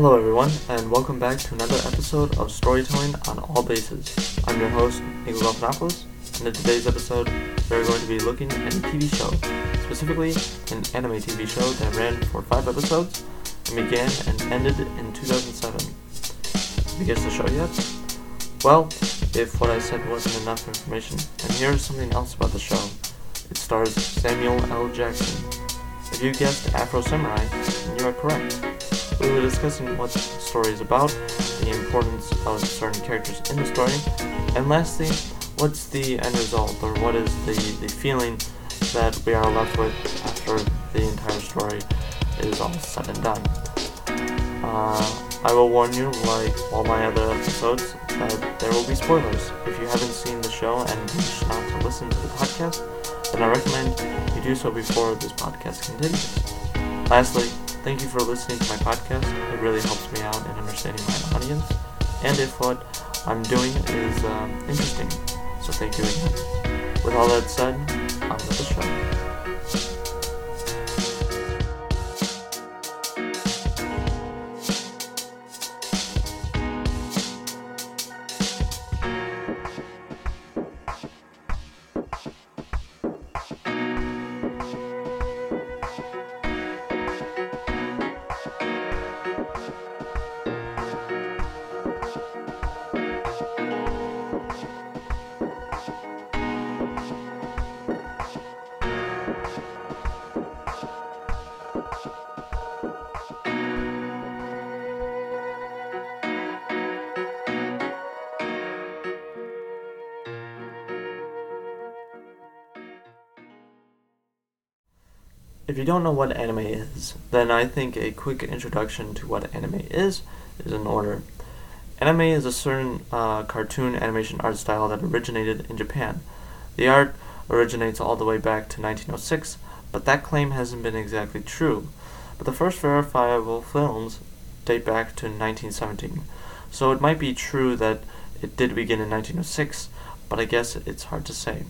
Hello, everyone, and welcome back to another episode of Storytelling on All Bases. I'm your host, Nico Galfanopoulos, and in today's episode, we're going to be looking at a TV show, specifically an anime TV show that ran for five episodes and began and ended in 2007. Have you guessed the show yet? Well, if what I said wasn't enough information, then here's something else about the show. It stars Samuel L. Jackson. If you guessed Afro Samurai, then you are correct. We were discussing what the story is about, the importance of certain characters in the story, and lastly, what's the end result, or what is the, the feeling that we are left with after the entire story is all said and done. Uh, I will warn you, like all my other episodes, that there will be spoilers. If you haven't seen the show and wish not to listen to the podcast, then I recommend you do so before this podcast continues. Lastly, Thank you for listening to my podcast. It really helps me out in understanding my audience and if what I'm doing is um, interesting. So thank you again. With all that said, on with the show. If you don't know what anime is, then I think a quick introduction to what anime is is in order. Anime is a certain uh, cartoon animation art style that originated in Japan. The art originates all the way back to 1906, but that claim hasn't been exactly true. But the first verifiable films date back to 1917, so it might be true that it did begin in 1906, but I guess it's hard to say.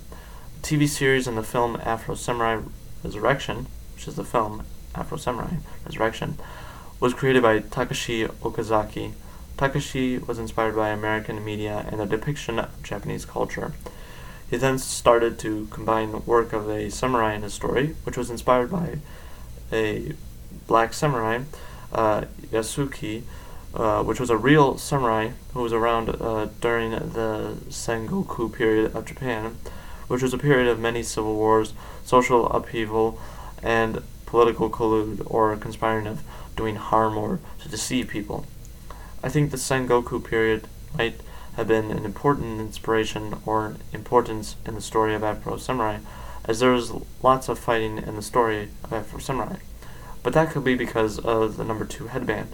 The TV series and the film Afro Samurai Resurrection which is the film Afro Samurai Resurrection, was created by Takashi Okazaki. Takashi was inspired by American media and the depiction of Japanese culture. He then started to combine the work of a samurai in his story, which was inspired by a black samurai, uh, Yasuke, uh, which was a real samurai who was around uh, during the Sengoku period of Japan, which was a period of many civil wars, social upheaval, and political collude or conspiring of doing harm or to deceive people. I think the Sengoku period might have been an important inspiration or importance in the story of Afro Samurai, as there was lots of fighting in the story of Afro Samurai. But that could be because of the number two headband.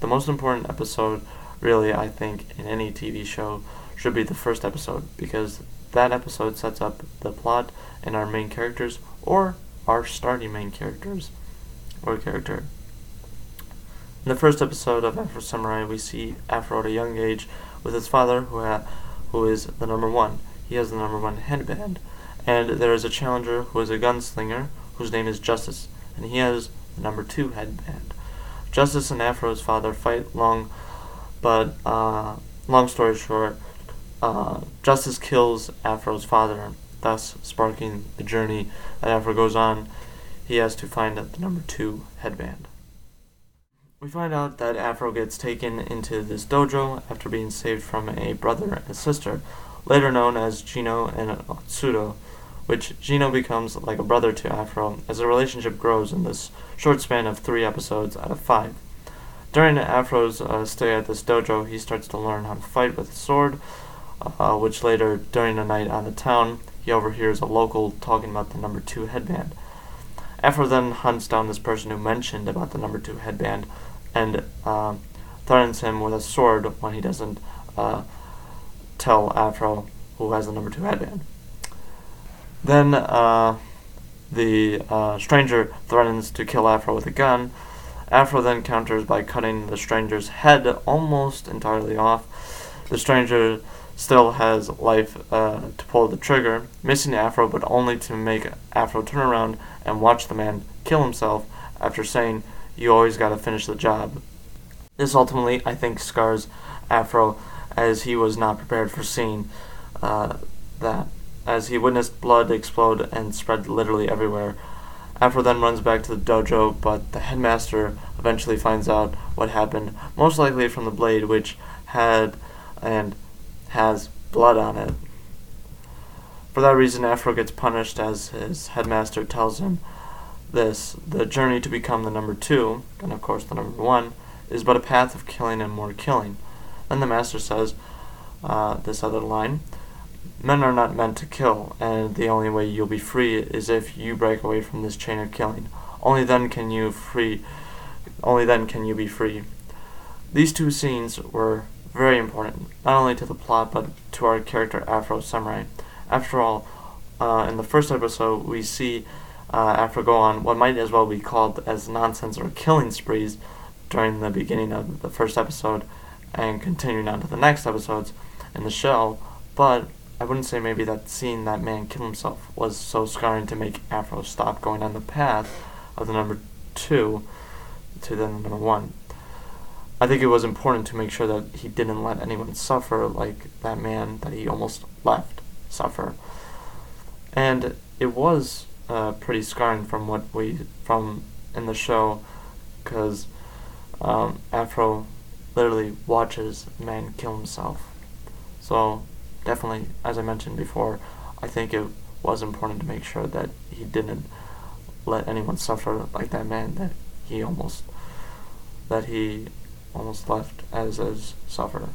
The most important episode, really, I think, in any TV show should be the first episode, because that episode sets up the plot and our main characters, or our starting main characters or character. In the first episode of Afro Samurai, we see Afro at a young age with his father, who ha- who is the number one. He has the number one headband, and there is a challenger who is a gunslinger, whose name is Justice, and he has the number two headband. Justice and Afro's father fight long, but uh, long story short, uh, Justice kills Afro's father, thus sparking the journey that Afro goes on. He has to find the number two headband. We find out that Afro gets taken into this dojo after being saved from a brother and sister, later known as Gino and Otsudo, which Gino becomes like a brother to Afro as the relationship grows in this short span of three episodes out of five. During Afro's uh, stay at this dojo, he starts to learn how to fight with a sword, uh, which later, during a night on the town, he overhears a local talking about the number two headband. Afro then hunts down this person who mentioned about the number two headband and uh, threatens him with a sword when he doesn't uh, tell Afro who has the number two headband. Then uh, the uh, stranger threatens to kill Afro with a gun. Afro then counters by cutting the stranger's head almost entirely off. The stranger still has life uh, to pull the trigger, missing Afro, but only to make Afro turn around and watch the man kill himself after saying, You always gotta finish the job. This ultimately, I think, scars Afro as he was not prepared for seeing uh, that, as he witnessed blood explode and spread literally everywhere. Afro then runs back to the dojo, but the headmaster eventually finds out what happened, most likely from the blade, which had and has blood on it. For that reason, Afro gets punished as his headmaster tells him this the journey to become the number two, and of course the number one, is but a path of killing and more killing. Then the master says uh, this other line Men are not meant to kill, and the only way you'll be free is if you break away from this chain of killing. Only then can you free only then can you be free. These two scenes were very important, not only to the plot but to our character Afro Samurai. After all, uh, in the first episode, we see uh, Afro go on what might as well be called as nonsense or killing sprees during the beginning of the first episode and continuing on to the next episodes in the show, but I wouldn't say maybe that seeing that man kill himself was so scarring to make Afro stop going on the path of the number two to the number one. I think it was important to make sure that he didn't let anyone suffer like that man that he almost left suffer. And it was uh, pretty scarring from what we from in the show, because um, Afro literally watches man kill himself. So definitely, as I mentioned before, I think it was important to make sure that he didn't let anyone suffer like that man that he almost that he almost left as a sufferer.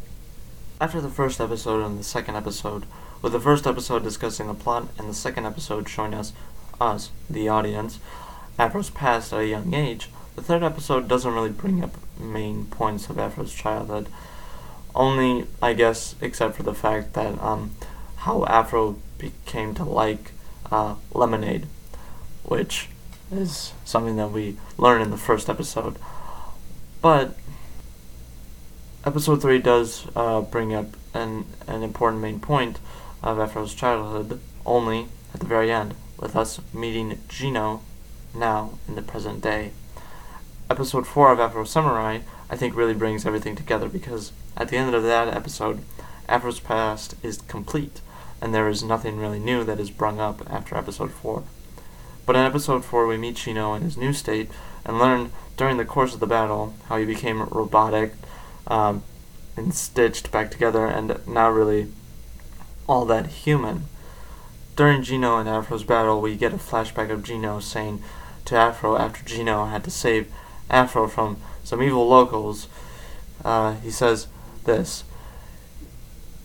After the first episode and the second episode, with the first episode discussing the plot and the second episode showing us us, the audience, Afro's past at a young age, the third episode doesn't really bring up main points of Afro's childhood. Only, I guess, except for the fact that um, how Afro became to like uh, lemonade, which is something that we learn in the first episode. But episode three does uh, bring up an an important main point of Afro's childhood. Only at the very end, with us meeting Gino now in the present day episode 4 of Afro Samurai, I think really brings everything together because at the end of that episode, Afro's past is complete, and there is nothing really new that is brung up after episode 4. But in episode 4, we meet Gino in his new state and learn during the course of the battle how he became robotic um, and stitched back together and not really all that human. During Gino and Afro's battle, we get a flashback of Gino saying to Afro after Gino had to save Afro from some evil locals. Uh, he says this: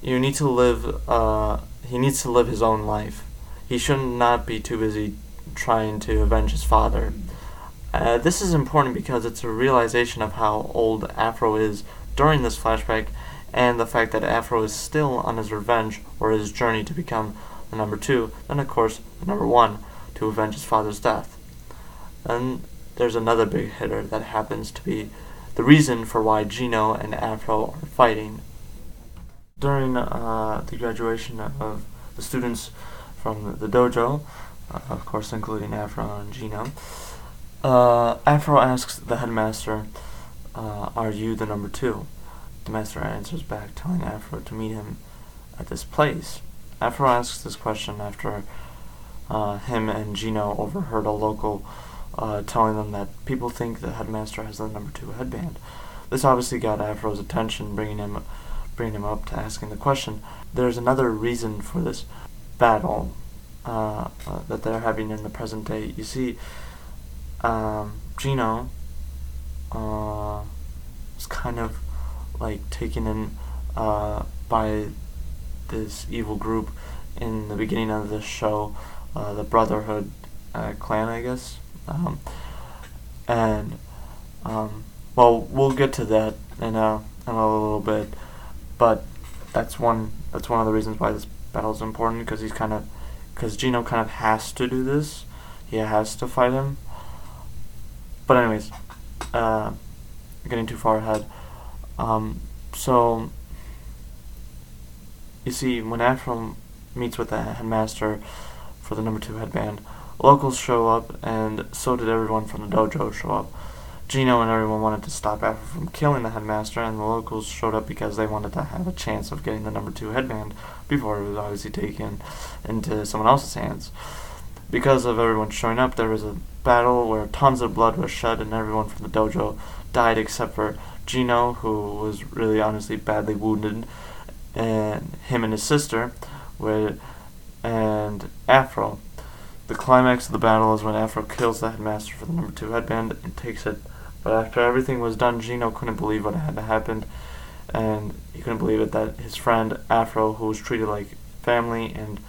"You need to live. Uh, he needs to live his own life. He should not be too busy trying to avenge his father." Uh, this is important because it's a realization of how old Afro is during this flashback, and the fact that Afro is still on his revenge or his journey to become the number two, and of course the number one to avenge his father's death. And there's another big hitter that happens to be the reason for why Gino and Afro are fighting. During uh, the graduation of the students from the dojo, uh, of course including Afro and Gino, uh, Afro asks the headmaster, uh, Are you the number two? The master answers back, telling Afro to meet him at this place. Afro asks this question after uh, him and Gino overheard a local uh, telling them that people think the headmaster has the number two headband. This obviously got Afro's attention, bringing him, bringing him up to asking the question. There's another reason for this battle uh, uh, that they're having in the present day. You see, um, Gino uh, is kind of like taken in uh, by this evil group in the beginning of the show, uh, the Brotherhood uh, clan, I guess. Um, and um, well, we'll get to that in a in a little bit, but that's one that's one of the reasons why this battle is important because he's kind of because Gino kind of has to do this. He has to fight him. But anyways, uh, getting too far ahead. Um, so you see, when Afro meets with the headmaster for the number two headband, Locals show up, and so did everyone from the dojo show up. Gino and everyone wanted to stop Afro from killing the headmaster, and the locals showed up because they wanted to have a chance of getting the number two headband before it was obviously taken into someone else's hands. Because of everyone showing up, there was a battle where tons of blood was shed, and everyone from the dojo died except for Gino, who was really honestly badly wounded, and him and his sister, were, and Afro. The climax of the battle is when Afro kills the headmaster for the number two headband and takes it. But after everything was done, Gino couldn't believe what had happened, and he couldn't believe it that his friend Afro, who was treated like family, and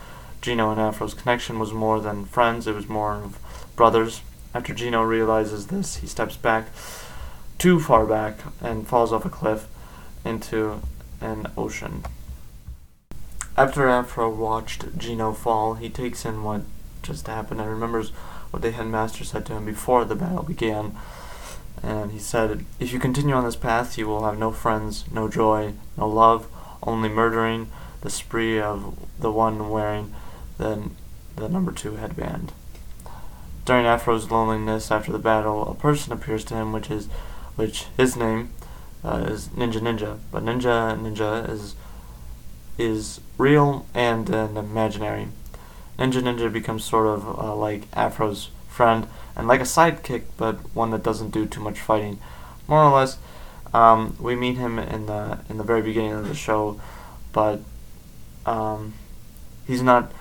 Gino and Afro's connection was more than friends, it was more of brothers. After Gino realizes this, he steps back, too far back, and falls off a cliff into an ocean. After Afro watched Gino fall, he takes in what just happened and remembers what the headmaster said to him before the battle began. And he said, If you continue on this path, you will have no friends, no joy, no love, only murdering, the spree of the one wearing the, the number two headband. During Afro's loneliness after the battle, a person appears to him, which is, which his name uh, is Ninja Ninja. But Ninja Ninja is is real and an imaginary. Ninja Ninja becomes sort of uh, like Afro's friend and like a sidekick, but one that doesn't do too much fighting. More or less, um, we meet him in the in the very beginning of the show, but um, he's not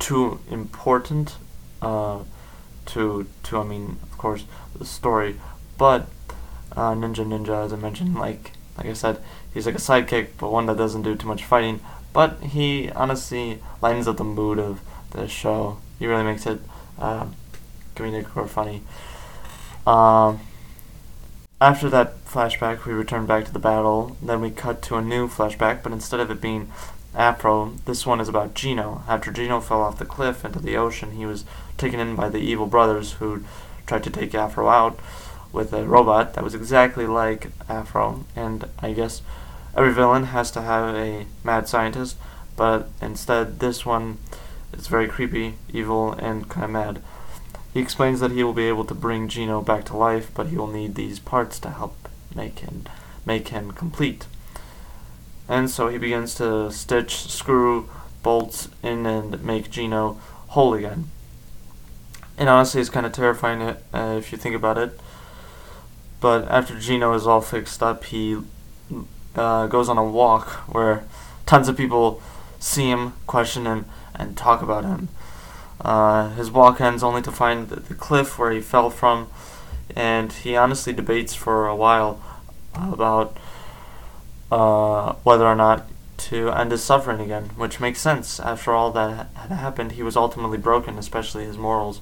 too important uh, to to I mean of course the story, but uh, Ninja Ninja as I mentioned like like I said he's like a sidekick but one that doesn't do too much fighting, but he honestly lightens up the mood of the show. He really makes it uh, comedic or funny. Um, after that flashback, we return back to the battle. Then we cut to a new flashback, but instead of it being Afro, this one is about Gino. After Gino fell off the cliff into the ocean, he was taken in by the evil brothers who tried to take Afro out with a robot that was exactly like Afro. And I guess every villain has to have a mad scientist, but instead, this one is very creepy, evil, and kind of mad. He explains that he will be able to bring Gino back to life, but he will need these parts to help make him make him complete. And so he begins to stitch, screw bolts in, and make Gino whole again. And honestly, it's kind of terrifying uh, if you think about it. But after Gino is all fixed up, he uh, goes on a walk where tons of people see him, question him, and talk about him. Uh, his walk ends only to find the, the, cliff where he fell from, and he honestly debates for a while about uh, whether or not to end his suffering again, which makes sense. After all that had happened, he was ultimately broken, especially his morals.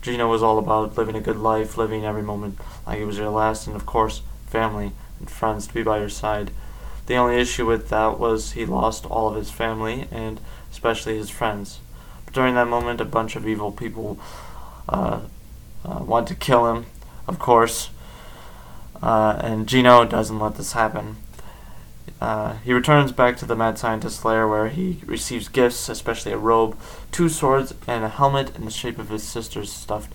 Gino was all about living a good life, living every moment like it was your last, and of course, family and friends to be by your side. The only issue with that was he lost all of his family and especially his friends. But during that moment, a bunch of evil people uh, uh, want to kill him, of course, uh, and Gino doesn't let this happen. Uh, he returns back to the mad scientist's lair where he receives gifts, especially a robe, two swords, and a helmet in the shape of his sister's stuffed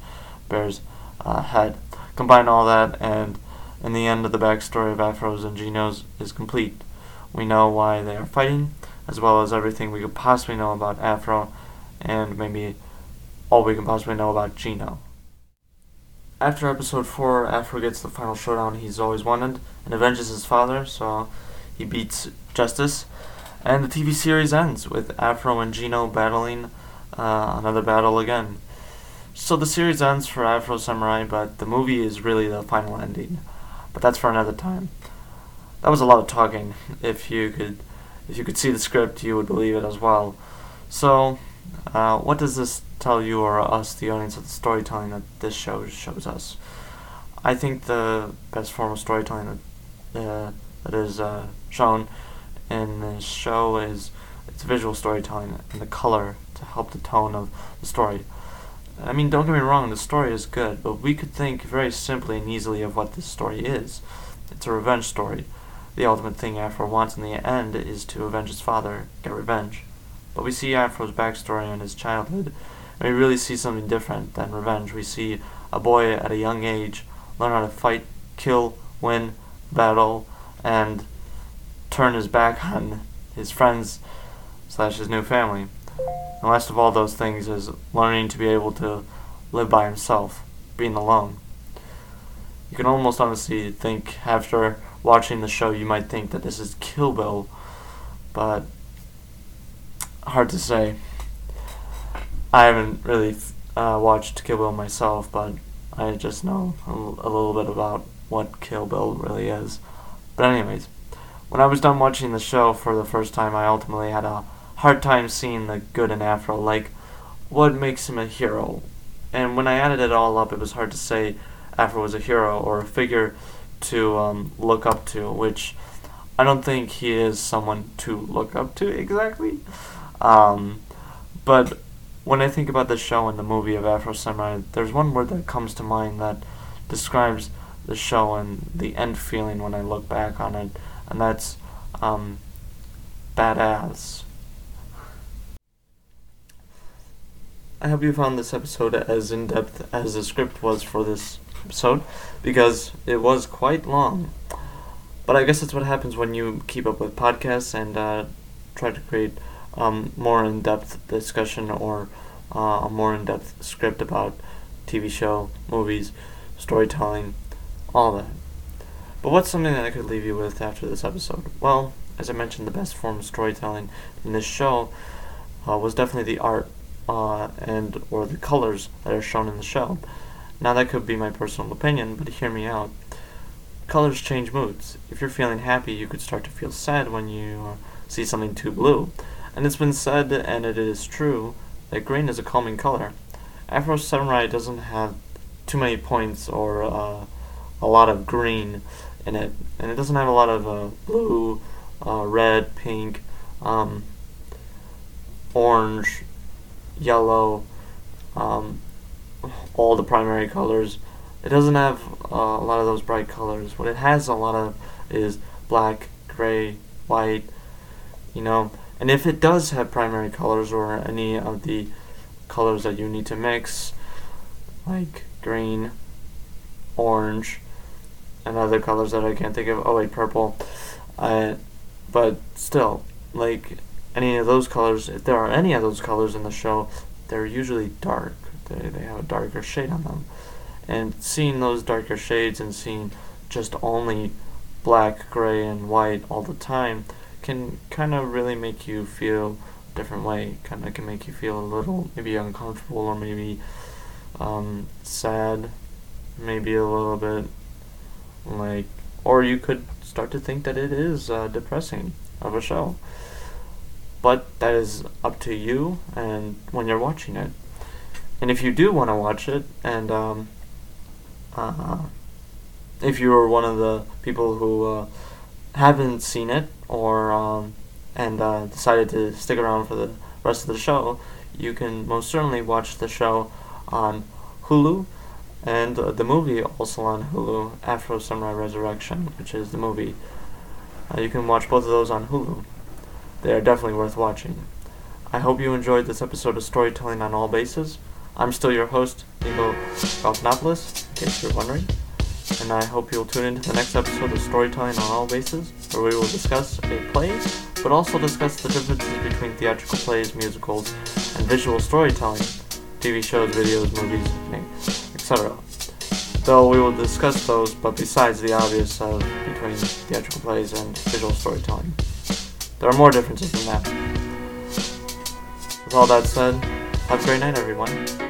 bear's uh, head. Combine all that, and in the end of the backstory of Afro's and Gino's is complete. We know why they are fighting, as well as everything we could possibly know about Afro, and maybe all we can possibly know about Gino. After episode 4, Afro gets the final showdown he's always wanted and avenges his father, so he beats Justice. And the TV series ends with Afro and Gino battling uh, another battle again. So the series ends for Afro Samurai, but the movie is really the final ending. But that's for another time. That was a lot of talking. If you could, if you could see the script, you would believe it as well. So, uh, what does this tell you or us, the audience, of the storytelling that this show shows us? I think the best form of storytelling that uh, that is uh, shown in this show is its visual storytelling and the color to help the tone of the story. I mean, don't get me wrong, the story is good, but we could think very simply and easily of what this story is. It's a revenge story. The ultimate thing Afro wants in the end is to avenge his father, get revenge. But we see Afro's backstory and his childhood, and we really see something different than revenge. We see a boy at a young age learn how to fight kill, win, battle, and turn his back on his friends slash his new family. And last of all those things is learning to be able to live by himself, being alone. You can almost honestly think after watching the show you might think that this is Kill Bill, but hard to say. I haven't really uh, watched Kill Bill myself, but I just know a, a little bit about what Kill Bill really is. But anyways, when I was done watching the show for the first time, I ultimately had a hard time seeing the good in Afro, like what makes him a hero. And when I added it all up, it was hard to say Afro was a hero or a figure to um, look up to, which I don't think he is someone to look up to exactly. Um, but when I think about the show and the movie of Afro Samurai, there's one word that comes to mind that describes the show and the end feeling when I look back on it, and that's um, badass. I hope you found this episode as in depth as the script was for this episode because it was quite long. But I guess that's what happens when you keep up with podcasts and uh, try to create um, more in depth discussion or uh, a more in depth script about TV show, movies, storytelling, all that. But what's something that I could leave you with after this episode? Well, as I mentioned, the best form of storytelling in this show uh, was definitely the art uh, and or the colors that are shown in the show. Now that could be my personal opinion, but hear me out. Colors change moods. If you're feeling happy, you could start to feel sad when you see something too blue. And it's been said, and it is true, that green is a calming color. Afro Samurai doesn't have too many points or uh, a lot of green in it, and it doesn't have a lot of uh, blue, uh, red, pink, um, orange, yellow, um, all the primary colors. It doesn't have uh, a lot of those bright colors. What it has a lot of is black, gray, white, you know. And if it does have primary colors or any of the colors that you need to mix, like green, orange, and other colors that I can't think of. Oh wait, purple. Uh, but still, like any of those colors, if there are any of those colors in the show, they're usually dark. They, they have a darker shade on them. And seeing those darker shades and seeing just only black, gray, and white all the time can kind of really make you feel a different way. Kind of can make you feel a little maybe uncomfortable or maybe um, sad, maybe a little bit like, or you could start to think that it is uh, depressing of a show. But that is up to you and when you're watching it. And if you do want to watch it, and um, uh, if you are one of the people who uh, haven't seen it or um, and uh, decided to stick around for the rest of the show, you can most certainly watch the show on Hulu and uh, the movie also on Hulu, Afro Samurai Resurrection, which is the movie. Uh, you can watch both of those on Hulu. They are definitely worth watching. I hope you enjoyed this episode of Storytelling on All Bases. I'm still your host, Nico Galfanopoulos, in case you're wondering. And I hope you'll tune into the next episode of Storytelling on All Bases, where we will discuss a play, but also discuss the differences between theatrical plays, musicals, and visual storytelling, TV shows, videos, movies, etc. Though we will discuss those, but besides the obvious uh, between theatrical plays and visual storytelling. There are more differences than that. With all that said, have a great night, everyone.